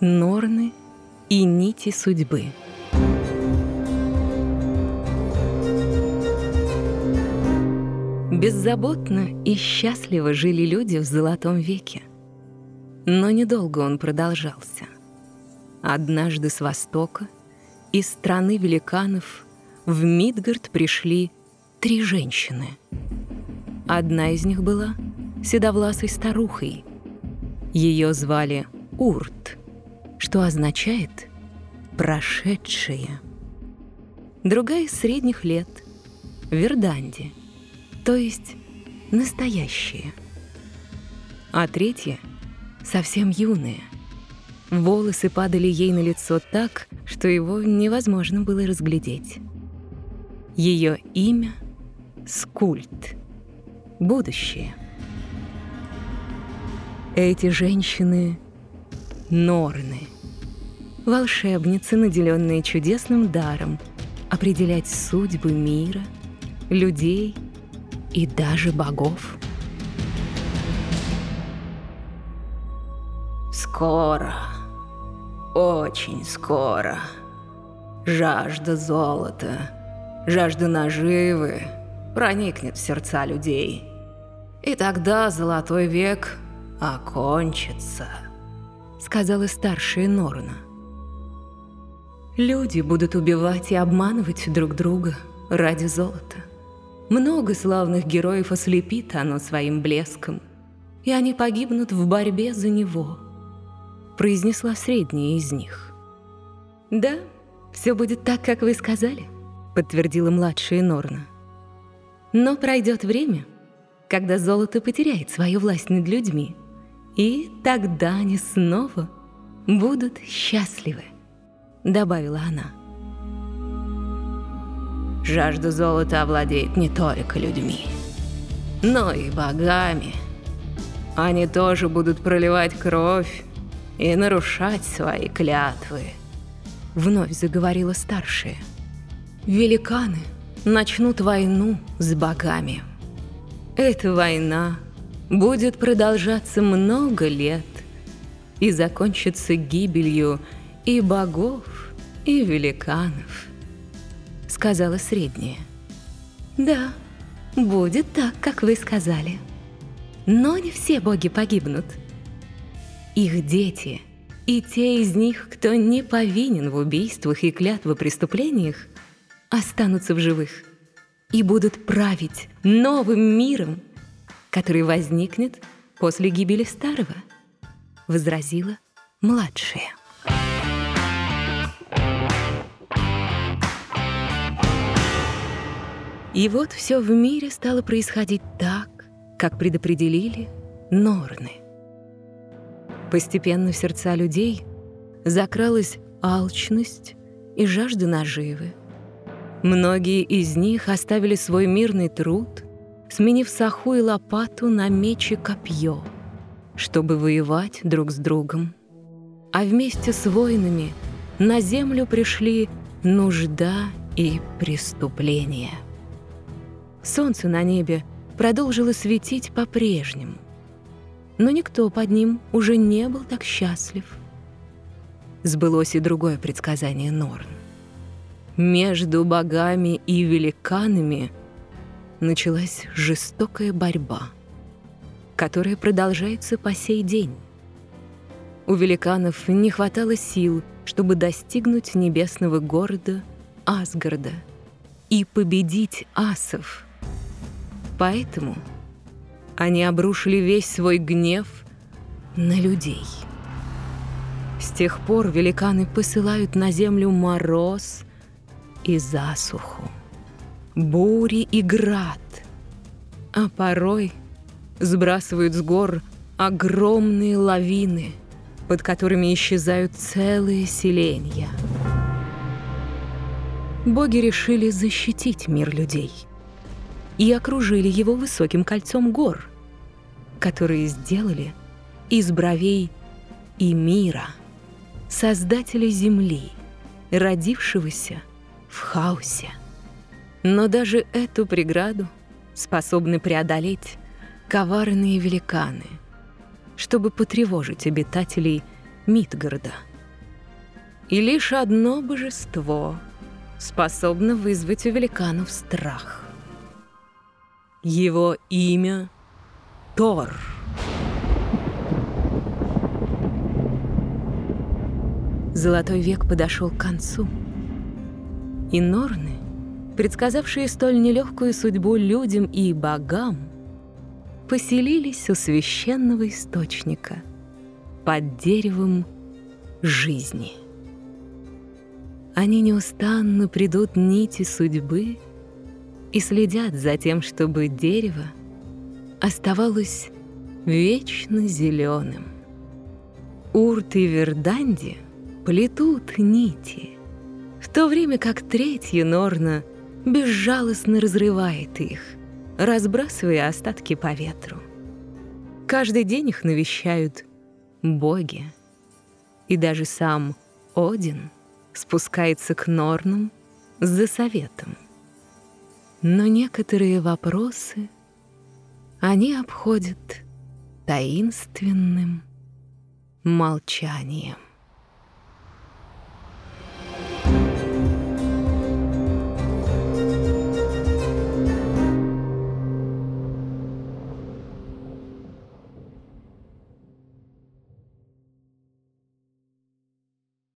Норны и нити судьбы. Беззаботно и счастливо жили люди в Золотом веке. Но недолго он продолжался. Однажды с востока, из страны великанов, в Мидгард пришли три женщины. Одна из них была седовласой старухой. Ее звали Урт, что означает «прошедшие». Другая средних лет — Верданди — то есть настоящие. А третья совсем юная. Волосы падали ей на лицо так, что его невозможно было разглядеть. Ее имя — Скульт. Будущее. Эти женщины — Норны. Волшебницы, наделенные чудесным даром определять судьбы мира, людей — и даже богов. Скоро, очень скоро, жажда золота, жажда наживы проникнет в сердца людей. И тогда золотой век окончится, сказала старшая Норна. Люди будут убивать и обманывать друг друга ради золота. Много славных героев ослепит оно своим блеском, и они погибнут в борьбе за него, произнесла средняя из них. Да, все будет так, как вы сказали, подтвердила младшая Норна. Но пройдет время, когда золото потеряет свою власть над людьми, и тогда они снова будут счастливы, добавила она. Жажда золота овладеет не только людьми, но и богами. Они тоже будут проливать кровь и нарушать свои клятвы. Вновь заговорила старшая. Великаны начнут войну с богами. Эта война будет продолжаться много лет и закончится гибелью и богов, и великанов сказала средняя. Да, будет так, как вы сказали. Но не все боги погибнут. Их дети и те из них, кто не повинен в убийствах и клятвопреступлениях, останутся в живых и будут править новым миром, который возникнет после гибели старого, возразила младшая. И вот все в мире стало происходить так, как предопределили Норны. Постепенно в сердца людей закралась алчность и жажда наживы. Многие из них оставили свой мирный труд, сменив саху и лопату на меч и копье, чтобы воевать друг с другом. А вместе с воинами на землю пришли нужда и преступления. Солнце на небе продолжило светить по-прежнему. Но никто под ним уже не был так счастлив. Сбылось и другое предсказание Норн. Между богами и великанами началась жестокая борьба, которая продолжается по сей день. У великанов не хватало сил, чтобы достигнуть небесного города Асгарда и победить асов — Поэтому они обрушили весь свой гнев на людей. С тех пор великаны посылают на землю мороз и засуху, бури и град, а порой сбрасывают с гор огромные лавины, под которыми исчезают целые селения. Боги решили защитить мир людей — и окружили его высоким кольцом гор, которые сделали из бровей и мира, создателя Земли, родившегося в хаосе. Но даже эту преграду способны преодолеть коварные великаны, чтобы потревожить обитателей Мидгарда – И лишь одно божество способно вызвать у великанов страх. Его имя — Тор. Золотой век подошел к концу. И Норны, предсказавшие столь нелегкую судьбу людям и богам, поселились у священного источника под деревом жизни. Они неустанно придут нити судьбы и следят за тем, чтобы дерево оставалось вечно зеленым. Урт и Верданди плетут нити, в то время как третья Норна безжалостно разрывает их, разбрасывая остатки по ветру. Каждый день их навещают боги, и даже сам Один — спускается к Норнам за советом. Но некоторые вопросы они обходят таинственным молчанием.